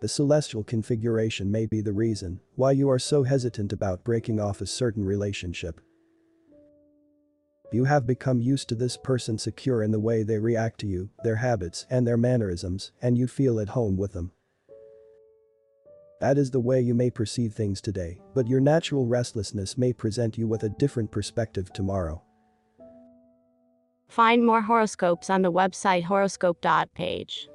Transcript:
The celestial configuration may be the reason why you are so hesitant about breaking off a certain relationship. You have become used to this person secure in the way they react to you, their habits, and their mannerisms, and you feel at home with them. That is the way you may perceive things today, but your natural restlessness may present you with a different perspective tomorrow. Find more horoscopes on the website horoscope.page.